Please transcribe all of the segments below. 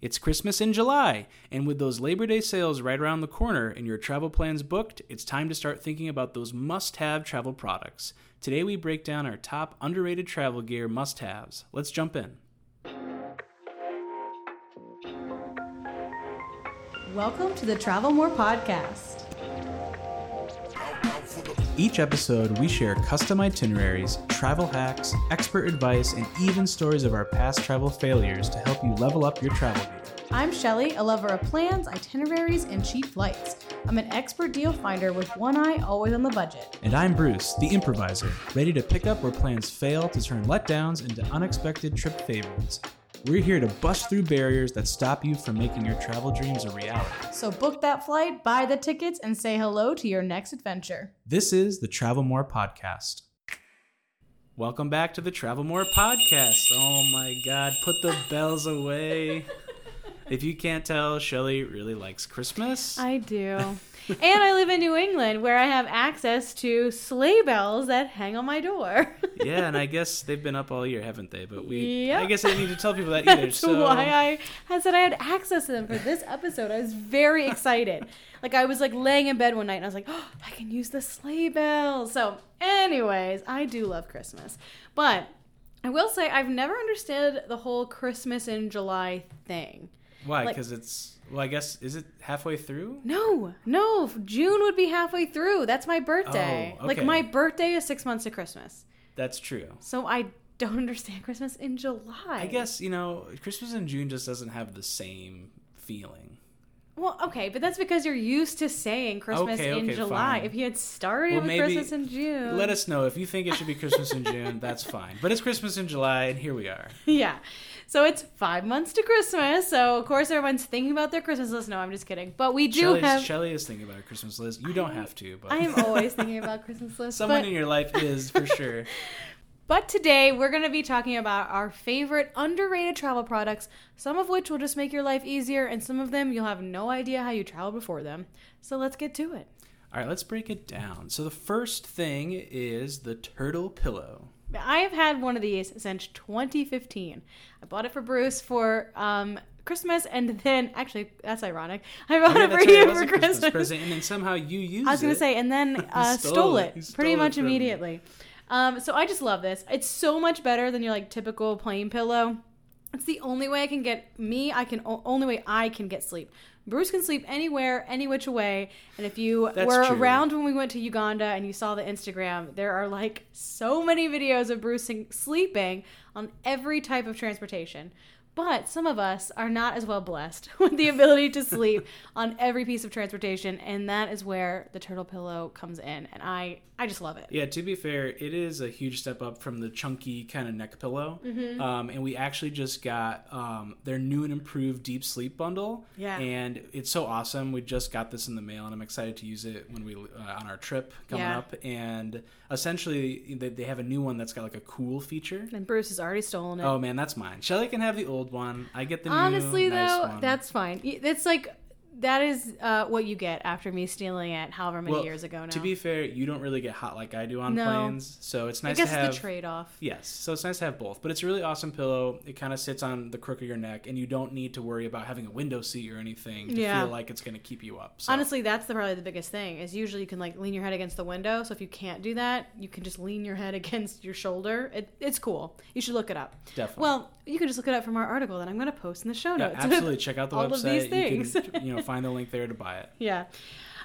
It's Christmas in July, and with those Labor Day sales right around the corner and your travel plans booked, it's time to start thinking about those must have travel products. Today we break down our top underrated travel gear must haves. Let's jump in. Welcome to the Travel More podcast. Each episode, we share custom itineraries, travel hacks, expert advice, and even stories of our past travel failures to help you level up your travel game. I'm Shelly, a lover of plans, itineraries, and cheap flights. I'm an expert deal finder with one eye always on the budget. And I'm Bruce, the improviser, ready to pick up where plans fail to turn letdowns into unexpected trip favorites. We're here to bust through barriers that stop you from making your travel dreams a reality. So book that flight, buy the tickets, and say hello to your next adventure. This is the Travel More Podcast. Welcome back to the Travel More Podcast. Oh my god, put the bells away. if you can't tell, Shelly really likes Christmas. I do. and I live in New England where I have access to sleigh bells that hang on my door. yeah, and I guess they've been up all year, haven't they? But we, Yep. I guess I didn't need to tell people that either. That's so why I, I said I had access to them for this episode. I was very excited. like I was like laying in bed one night and I was like, oh, I can use the sleigh bells. So, anyways, I do love Christmas, but I will say I've never understood the whole Christmas in July thing. Why? like- Because it's well, I guess is it halfway through? No, no, June would be halfway through. That's my birthday. Oh, Like my birthday is six months to Christmas, That's true. so I don't understand Christmas in July. I guess you know Christmas in June just doesn't have the same feeling. Well, okay, but that's because you're used to saying Christmas Okay, in okay, July. fine. If you had started Well, with Christmas in June, Let us know if you think it should be Christmas in June. That's fine. But it's Christmas in July, and here we are. yeah. So it's five months to Christmas. So of course everyone's thinking about their Christmas list. No, I'm just kidding. But we do have. Shelly is thinking about a Christmas list. You don't have to, but I am always thinking about Christmas lists. someone but, in your life is for sure. but today we're going to be talking about our favorite underrated travel products. Some of which will just make your life easier, and some of them you'll have no idea how you traveled before them. So let's get to it. All right, let's break it down. So the first thing is the turtle pillow. I have had one of these since 2015. I bought it for Bruce for um, Christmas, and then actually, that's ironic. I bought Oh, yeah, it for right, you for a Christmas. present, and then somehow you used I was gonna say, and then uh, stole stole, it. it, stole pretty it much immediately. Um, so I just love this. It's so much better than your like typical plain pillow. It's the only way I can get me. I can only way I can get sleep. Bruce can sleep anywhere, any which way. And if you That's were true. around when we went to Uganda and you saw the Instagram, there are like so many videos of Bruce sleeping on every type of transportation. But some of us are not as well blessed with the ability to sleep on every piece of transportation, and that is where the turtle pillow comes in. And I, I just love it. Yeah, to be fair, it is a huge step up from the chunky kind of neck pillow. Mm-hmm. Um, and we actually just got um, their new and improved deep sleep bundle. Yeah. And it's so awesome. We just got this in the mail, and I'm excited to use it when we uh, on our trip coming Yeah. up. And essentially, they, they have a new one that's got like a cool feature. And Bruce has already stolen it. Oh man, that's mine. Shelly can have the old one. I get the new one. Honestly, nice though, one. that's fine. It's like that is uh, what you get after me stealing it, however many Well, years ago now. To be fair, you don't really get hot like I do on No. planes, so it's nice I guess to have the trade off. Yes, so it's nice to have both, but it's a really awesome pillow. It kind of sits on the crook of your neck, and you don't need to worry about having a window seat or anything to Yeah. feel like it's going to keep you up. So. Honestly, that's the, probably the biggest thing. Is usually you can like lean your head against the window. So if you can't do that, you can just lean your head against your shoulder. It, it's cool. You should look it up. Definitely. Well, you can just look it up from our article that I'm going to post in the show yeah, notes. absolutely. Check out the all website. of these You things. can, you know, find the link there to buy it. Yeah.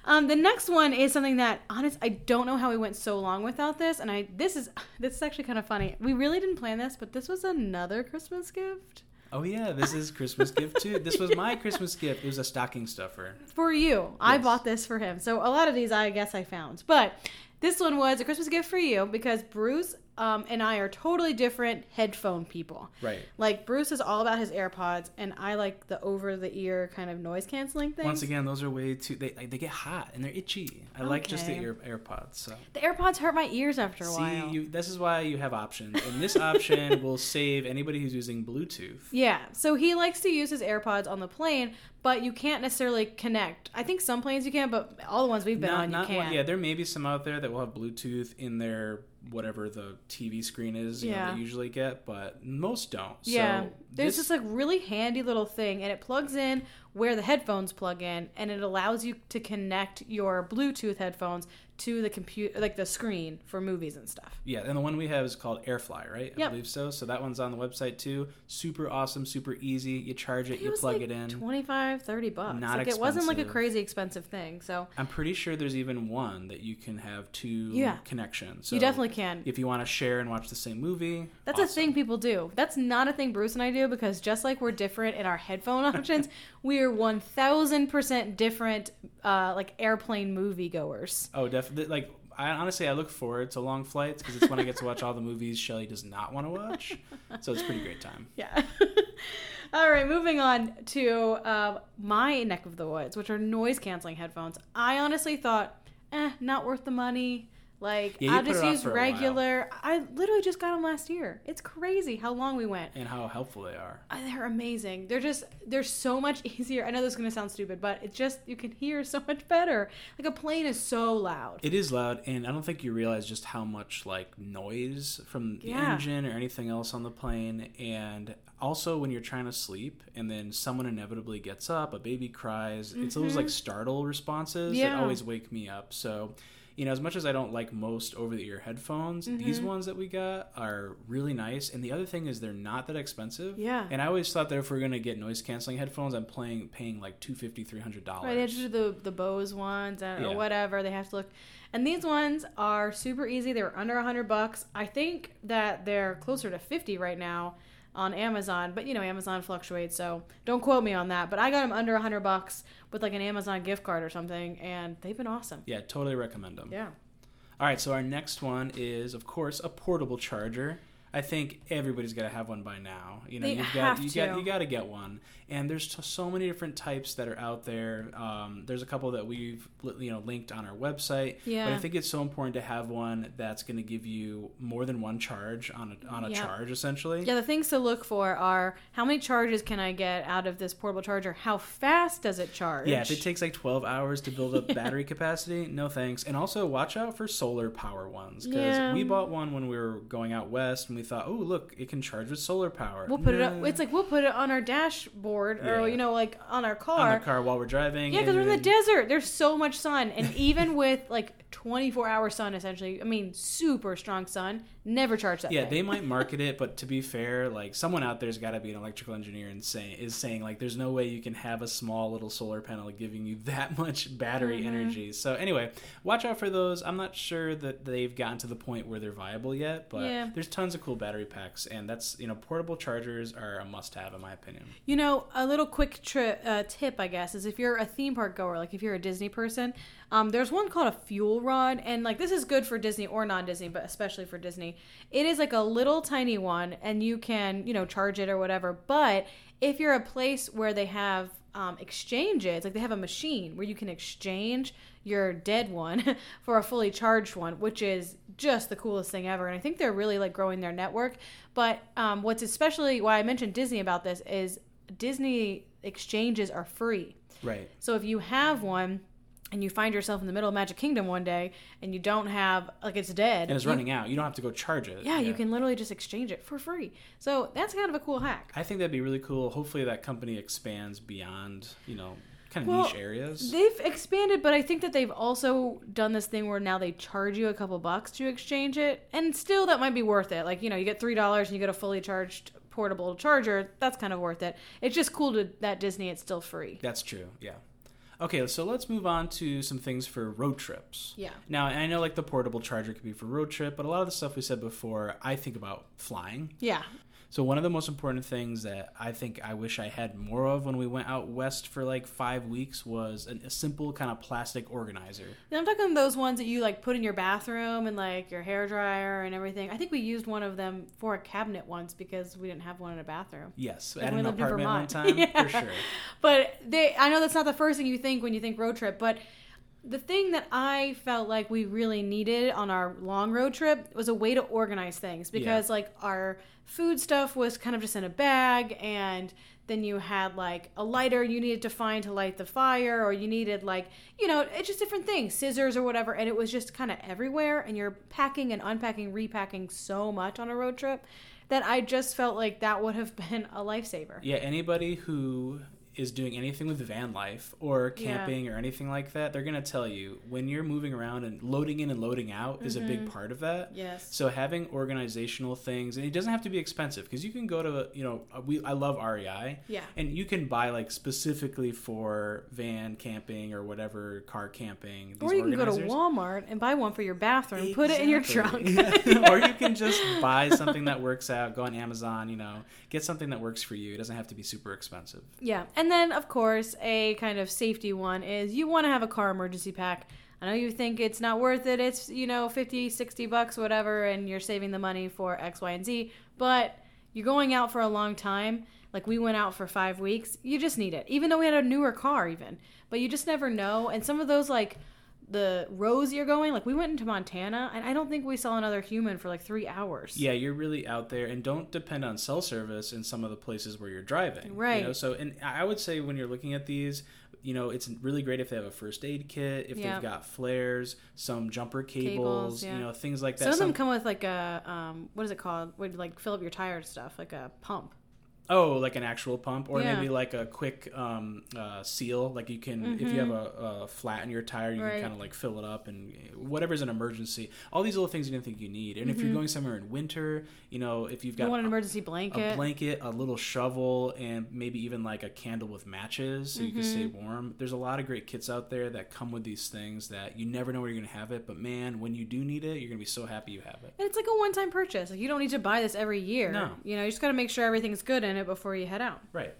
Um, the next one is something that honest I don't know how we went so long without this, and I this is this is actually kind of funny. We really didn't plan this, but this was another Christmas gift Oh yeah, this is Christmas gift too. This was my Christmas gift. It was a stocking stuffer. for you. I bought this for him. So a lot of these I guess I found, but this one was a Christmas gift for you because Bruce um, and I are totally different headphone people. Right. Like Bruce is all about his AirPods, and I like the over the ear kind of noise canceling thing. Once again, those are way too. They they get hot and they're itchy. I like just the Okay. Air, AirPods. So the AirPods hurt my ears after a see, while. you. This is why you have options, and this option will save anybody who's using Bluetooth. Yeah, so he likes to use his AirPods on the plane, but you can't necessarily connect. I think some planes you can, but all the ones we've been on, you not can't. one, yeah, there may be some out there that will have Bluetooth in their whatever the TV screen is you know, Yeah. that you usually get, but most don't. Yeah. So There's this, this like really handy little thing and it plugs in where the headphones plug in and it allows you to connect your Bluetooth headphones to the computer like the screen for movies and stuff. yeah, and the one we have is called AirFly, right? I Yep. believe so. So that one's on the website too. Super awesome, super easy. You charge it, It you plug like it in. 25 30 bucks. Not like it wasn't like a crazy expensive thing. So I'm pretty sure there's even one that you can have two Yeah. connections. So you definitely can. if you want to share and watch the same movie. That's a thing people do. That's not a thing Bruce and I do because just like we're different in our headphone options, we are 1000% different uh, like airplane movie goers. Oh, definitely. Like, I honestly, I look forward to long flights because it's when I get to watch all the movies Shelly does not want to watch. So it's a pretty great time. Yeah. All right, moving on to uh, my neck of the woods, which are noise canceling headphones. I honestly thought, eh, not worth the money. Like, Yeah, I'll just use for a while. regular. I literally just got them last year. It's crazy how long we went. And how helpful they are. Uh, They're amazing. They're just they're so much easier. I know this is gonna sound stupid, but it's just you can hear so much better. Like a plane is so loud. It is loud, and I don't think you realize just how much like noise from the Yeah. engine or anything else on the plane. And also, when you're trying to sleep, and then someone inevitably gets up, a baby cries. It's those like startle responses that Mm-hmm. Always wake me up. So. You know, as much as I don't like most over the ear headphones, these Mm-hmm. ones that we got are really nice. And the other thing is they're not that expensive. Yeah. And I always thought that if we're gonna get noise canceling headphones, I'm playing paying like two fifty, three hundred dollars. Right, they have to do the the Bose ones and, Yeah. or whatever. They have to look, and these ones are super easy. They were under a hundred bucks. I think that they're closer to fifty right now on Amazon, but you know Amazon fluctuates, so don't quote me on that. But I got them under a hundred bucks with like an Amazon gift card or something, and they've been awesome. Yeah, totally recommend them. Yeah. All right, so our next one is, of course, a portable charger. I think everybody's got to have one by now. You know, They you've got you to. got you got to get one. And there's so many different types that are out there. Um, there's a couple that we've you know linked on our website. Yeah. But I think it's so important to have one that's going to give you more than one charge on a on a Yeah. charge essentially. Yeah, the things to look for are how many charges can I get out of this portable charger? How fast does it charge? Yeah, if it takes like 12 hours to build up battery capacity, no thanks. And also watch out for solar power ones because we bought one when we were going out west and we thought, oh, look, it can charge with solar power. We'll put it up. It's like we'll put it on our dashboard or Yeah. you know like on our car. on the car while we're driving. Yeah, because we're in the desert. There's so much sun, and even with like 24 hour sun, essentially, I mean, super strong sun, never charge that. Yeah, thing. they might market it, but to be fair, like someone out there's got to be an electrical engineer and say is saying like there's no way you can have a small little solar panel giving you that much battery Mm-hmm. energy. So anyway, watch out for those. I'm not sure that they've gotten to the point where they're viable yet, but Yeah. there's tons of cool battery packs, and that's you know portable chargers are a must-have in my opinion. You know, a little quick tri- uh, tip, I guess, is if you're a theme park goer, like if you're a Disney person, um, there's one called a fuel rod, and like this is good for Disney or non-Disney, but especially for Disney. It is like a little tiny one, and you can, you know, charge it or whatever. But if you're a place where they have um, exchanges, like they have a machine where you can exchange your dead one for a fully charged one, which is just the coolest thing ever. And I think they're really like growing their network. But um, what's especially why I mentioned Disney about this is Disney exchanges are free. Right. So if you have one and you find yourself in the middle of Magic Kingdom one day and you don't have like it's dead And it's you- running out. You don't have to go charge it. yeah, you can literally just exchange it for free. So that's kind of a cool hack. I think that'd be really cool. Hopefully, that company expands beyond you know kind of Well, niche areas. They've expanded, but I think that they've also done this thing where now they charge you a couple bucks to exchange it, and still that might be worth it. Like you know, you get three dollars and you get a fully charged portable charger. That's kind of worth it. It's just cool to that Disney. It's still free. That's true. Yeah. Okay, so let's move on to some things for road trips. Yeah. Now, I know like the portable charger could be for road trip, but a lot of the stuff we said before, I think about flying. Yeah. So one of the most important things that I think I wish I had more of when we went out west for like five weeks was an, a simple kind of plastic organizer. And I'm talking those ones that you like put in your bathroom and like your hair dryer and everything. I think we used one of them for a cabinet once because we didn't have one in a bathroom. Yes, at an we lived in apartment one Vermont. time Yeah. for sure. But they, I know that's not the first thing you think when you think road trip, but the thing that I felt like we really needed on our long road trip was a way to organize things because like our food stuff was kind of just in a bag and then you had like a lighter you needed to find to light the fire, or you needed like, you know, it's just different things, scissors or whatever. And it was just kind of everywhere. And you're packing and unpacking, repacking so much on a road trip that I just felt like that would have been a lifesaver. Yeah, anybody who is doing anything with van life or camping or anything like that, they're going to tell you when you're moving around and loading in and loading out is a big part of that. Mm-hmm. Yes. So having organizational things, and it doesn't have to be expensive because you can go to, you know, uh, we I love REI. Yeah. And you can buy like specifically for van camping or whatever car camping. These Or you can go to. Walmart and buy one for your bathroom, put it in your trunk. Exactly. or you can just buy something that works out, go on Amazon, you know, get something that works for you. It doesn't have to be super expensive. Yeah. And then, of course, a kind of safety one is you want to have a car emergency pack. I know you think it's not worth it. It's, you know, 50, 60 bucks, whatever, and you're saving the money for X, Y, and Z. But you're going out for a long time. Like we went out for five weeks. You just need it. Even though we had a newer car, even. But you just never know. And some of those, like, the rows you're going, like we went into Montana, and I don't think we saw another human for like three hours. Yeah, you're really out there, and don't depend on cell service in some of the places where you're driving. Right. You know, so, and I would say when you're looking at these, you know, it's really great if they have a first aid kit, if Yeah. they've got flares, some jumper cables, Cables, yeah. you know, things like that. Some of them Some- come with like a um, what is it called? You like fill up your tire stuff, like a pump. Oh, like an actual pump, or Yeah. maybe like a quick um, uh, seal. Like you can, if you have a, a flat in your tire, you Mm-hmm. Right. can kind of like fill it up, and whatever's an emergency. All these little things you didn't think you need. And if you're going somewhere in winter, you know, if you've Mm-hmm. You got want an emergency a blanket. blanket, a little shovel, and maybe even like a candle with matches so you can stay Mm-hmm. warm. There's a lot of great kits out there that come with these things that you never know where you're going to have it, but man, when you do need it, you're going to be so happy you have it. and it's like a one-time purchase. Like you don't need to buy this every year. No. You know, you just got to make sure everything's good it before you head out. Right.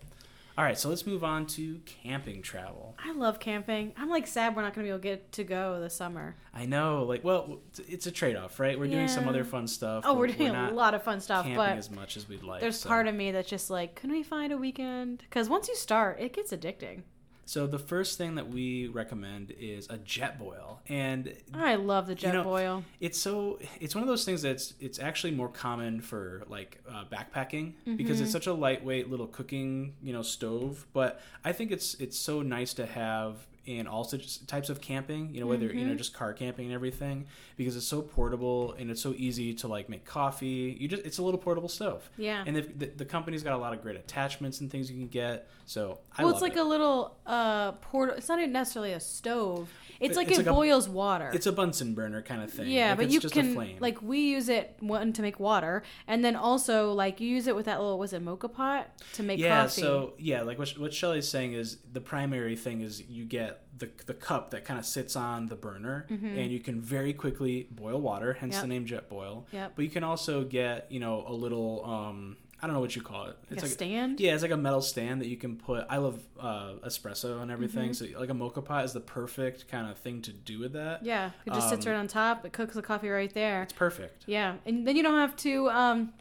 All right, so let's move on to camping travel. I love camping. I'm like sad we're not going to be able to get to go this summer. I know, like, well, it's a trade off, right? We're doing some other fun stuff. Oh, we're doing a lot of fun stuff, camping but as much as we'd like. there's so. part of me that's just like, couldn't we find a weekend? Because once you start, it gets addicting. So the first thing that we recommend is a Jetboil, and I love the jet know, boil. it's so it's one of those things that's it's actually more common for like uh, backpacking because Mm-hmm. it's such a lightweight little cooking you know stove but i think it's it's so nice to have in all such types of camping you know whether Mm-hmm. you know just car camping and everything because it's so portable and it's so easy to like make coffee you just it's a little portable stove Yeah. and the, the, the company's got a lot of great attachments and things you can get so I well, it's like it. a little uh port. It's not necessarily a stove. It's like It's it like a- boils water. it's a bunsen burner kind of thing Yeah, Like, but it's you just a can flame. like we use it one to make water, and then also like you use it with that little was it moka pot to make yeah coffee. so yeah like what, what shelly's saying is the primary thing is you get the, the cup that kind of sits on the burner and you can very quickly boil water hence Mm-hmm. Yep. the name Jetboil Yep. but you can also get you know a little um i don't know what you call it Like a stand? yeah it's like a metal stand that you can put i love uh, espresso and everything Mm-hmm. so like a moka pot is the perfect kind of thing to do with that yeah, it just sits Um, right on top. It cooks the coffee right there. it's perfect Yeah, and then you don't have to um,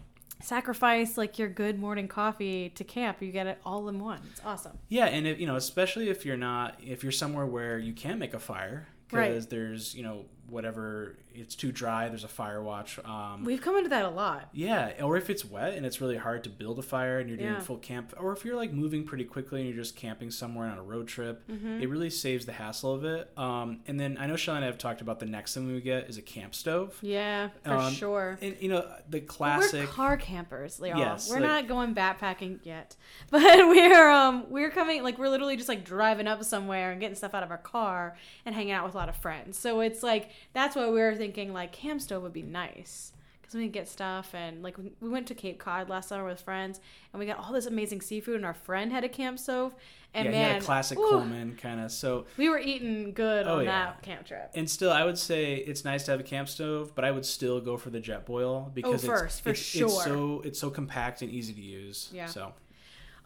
sacrifice like your good morning coffee to camp. You get it all in one. It's awesome. Yeah, and if, you know, especially if you're not, if you're somewhere where you can't make a fire Right. because there's, you know, whatever, it's too dry. There's a fire watch. Um, We've come into that a lot. yeah, or if it's wet and it's really hard to build a fire and you're doing Yeah. full camp, or if you're like moving pretty quickly and you're just camping somewhere on a road trip, Mm-hmm. it really saves the hassle of it. Um, and then I know Shelly and I have talked about the next thing we get is a camp stove. Yeah, for Um, sure. And you know the classic. We're car campers, y'all. Yes, we're like- not going backpacking yet, but we're um we're coming like we're literally just like driving up somewhere and getting stuff out of our car and hanging out with a lot of friends. So it's like that's why we were thinking like camp stove would be nice because we can get stuff and like we- we went to Cape Cod last summer with friends and we got all this amazing seafood and our friend had a camp stove and yeah, he man, had a classic ooh, Coleman kind of. So we were eating good Oh, on yeah. that camp trip. And still, I would say it's nice to have a camp stove, but I would still go for the Jetboil oh, because Oh, first, it's, for it's, sure. it's so it's so compact and easy to use. Yeah. So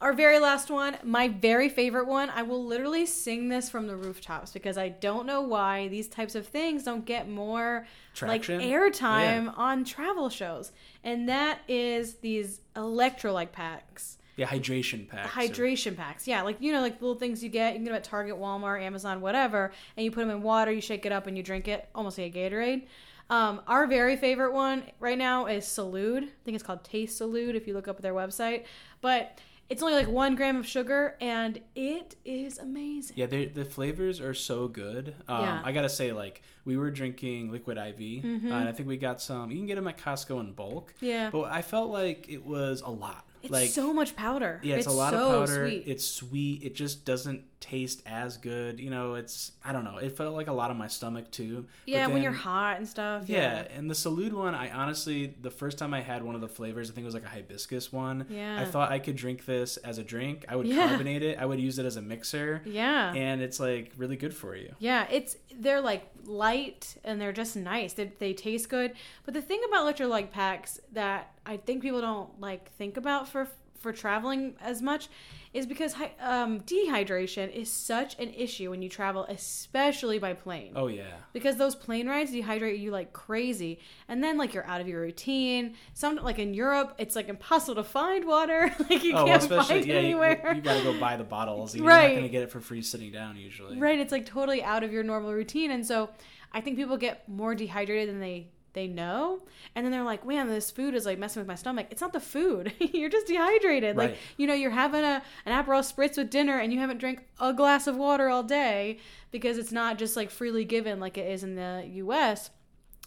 Our very last one, my very favorite one, I will literally sing this from the rooftops because I don't know why these types of things don't get more Traction? like airtime on travel shows. And that is these electrolyte packs. yeah, hydration packs. or- Hydration packs. Yeah, like you know, like little things you get, you can get them at Target, Walmart, Amazon, whatever, and you put them in water, you shake it up and you drink it, almost like a Gatorade. Um, our very favorite one right now is Salud. I think it's called Taste Salud if you look up their website. But It's only like one gram of sugar, and it is amazing. Yeah, the flavors are so good. Um, Yeah. I gotta say, like we were drinking liquid IV, uh, and I think we got some. You can get them at Costco in bulk. Mm-hmm. Yeah. but I felt like it was a lot. It's like so much powder. yeah, it's, a lot so of powder. Sweet. It's sweet. It just doesn't taste as good. You know, it's I don't know. It felt like a lot on my stomach too. Yeah, when you're hot and stuff. Yeah, and the Salud one, I honestly, the first time I had one of the flavors, I think it was like a hibiscus one. Yeah. I thought I could drink this as a drink. I would Yeah. carbonate it. I would use it as a mixer. Yeah. And it's like really good for you. Yeah, it's they're like light and they're just nice. They, they taste good. But the thing about electrolyte packs that I think people don't like think about for for traveling as much is because um, dehydration is such an issue when you travel, especially by plane. Oh yeah. Because those plane rides dehydrate you like crazy, and then like you're out of your routine. Some like in Europe, it's like impossible to find water. like you Oh, can't especially find it yeah, you, anywhere. you gotta go buy the bottles. You're Right. not gonna get it for free sitting down usually. Right, it's like totally out of your normal routine, and so I think people get more dehydrated than they they know, and then they're like, "Man, this food is like messing with my stomach." It's not the food; you're just dehydrated. Like you know, you're having a an Aperol spritz with dinner, and you haven't drank a glass of water all day because it's not just like freely given like it is in the U.S.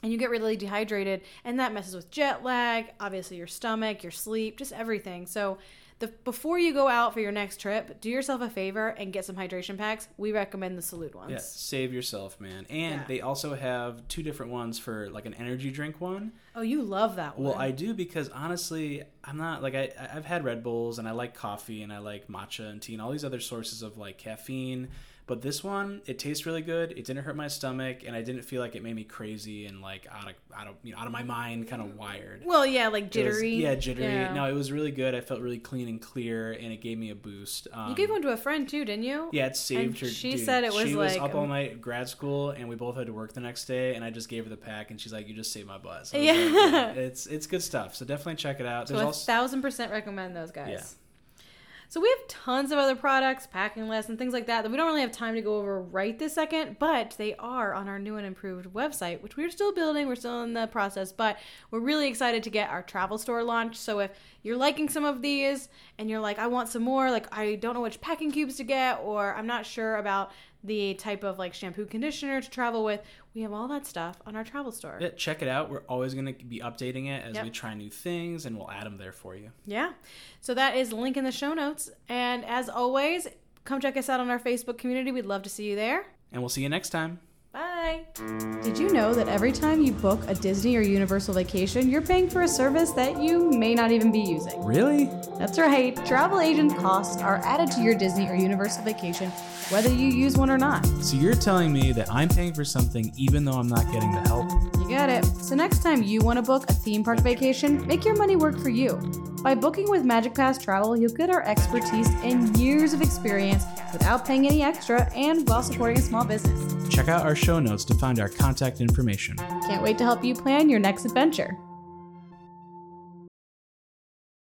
And you get really dehydrated, and that messes with jet lag, obviously your stomach, your sleep, just everything. So, the before you go out for your next trip, do yourself a favor and get some hydration packs. We recommend the Salud ones. Yeah, save yourself, man. And Yeah. they also have two different ones for like an energy drink one. Oh, you love that one. Well, I do because honestly, I'm not like I I've had Red Bulls and I like coffee and I like matcha and tea and all these other sources of like caffeine. But this one, it tastes really good. It didn't hurt my stomach, and I didn't feel like it made me crazy and like out of out of you know out of my mind, kind of wired. well, yeah, like It was- jittery. yeah, jittery. Yeah. No, it was really good. I felt really clean and clear, and it gave me a boost. Um, you gave one to a friend too, didn't you? yeah, it saved And her. she dude, said it was she was up all night grad school, and we both had to work the next day. And I just gave her the pack, and she's like, "You just saved my butt." So Yeah. it's it's good stuff. So definitely check it out. So a thousand percent recommend those guys. Yeah. So we have tons of other products, packing lists, and things like that that we don't really have time to go over right this second, but they are on our new and improved website, which we're still building. We're still in the process, but we're really excited to get our travel store launched. So if you're liking some of these and you're like, I want some more, like I don't know which packing cubes to get, or I'm not sure about the type of like shampoo conditioner to travel with, we have all that stuff on our travel store. yeah, check it out. We're always going to be updating it as Yep. we try new things, and we'll add them there for you. Yeah. So that is link in the show notes. And as always, come check us out on our Facebook community. We'd love to see you there. And we'll see you next time. Bye. Did you know that every time you book a Disney or Universal vacation, you're paying for a service that you may not even be using? Really? That's right. Travel agent costs are added to your Disney or Universal vacation, whether you use one or not. So you're telling me that I'm paying for something even though I'm not getting the help? You got it. So next time you want to book a theme park vacation, make your money work for you. By booking with Magic Pass Travel, you'll get our expertise and years of experience without paying any extra and while supporting a small business. Check out our show notes to find our contact information. Can't wait to help you plan your next adventure.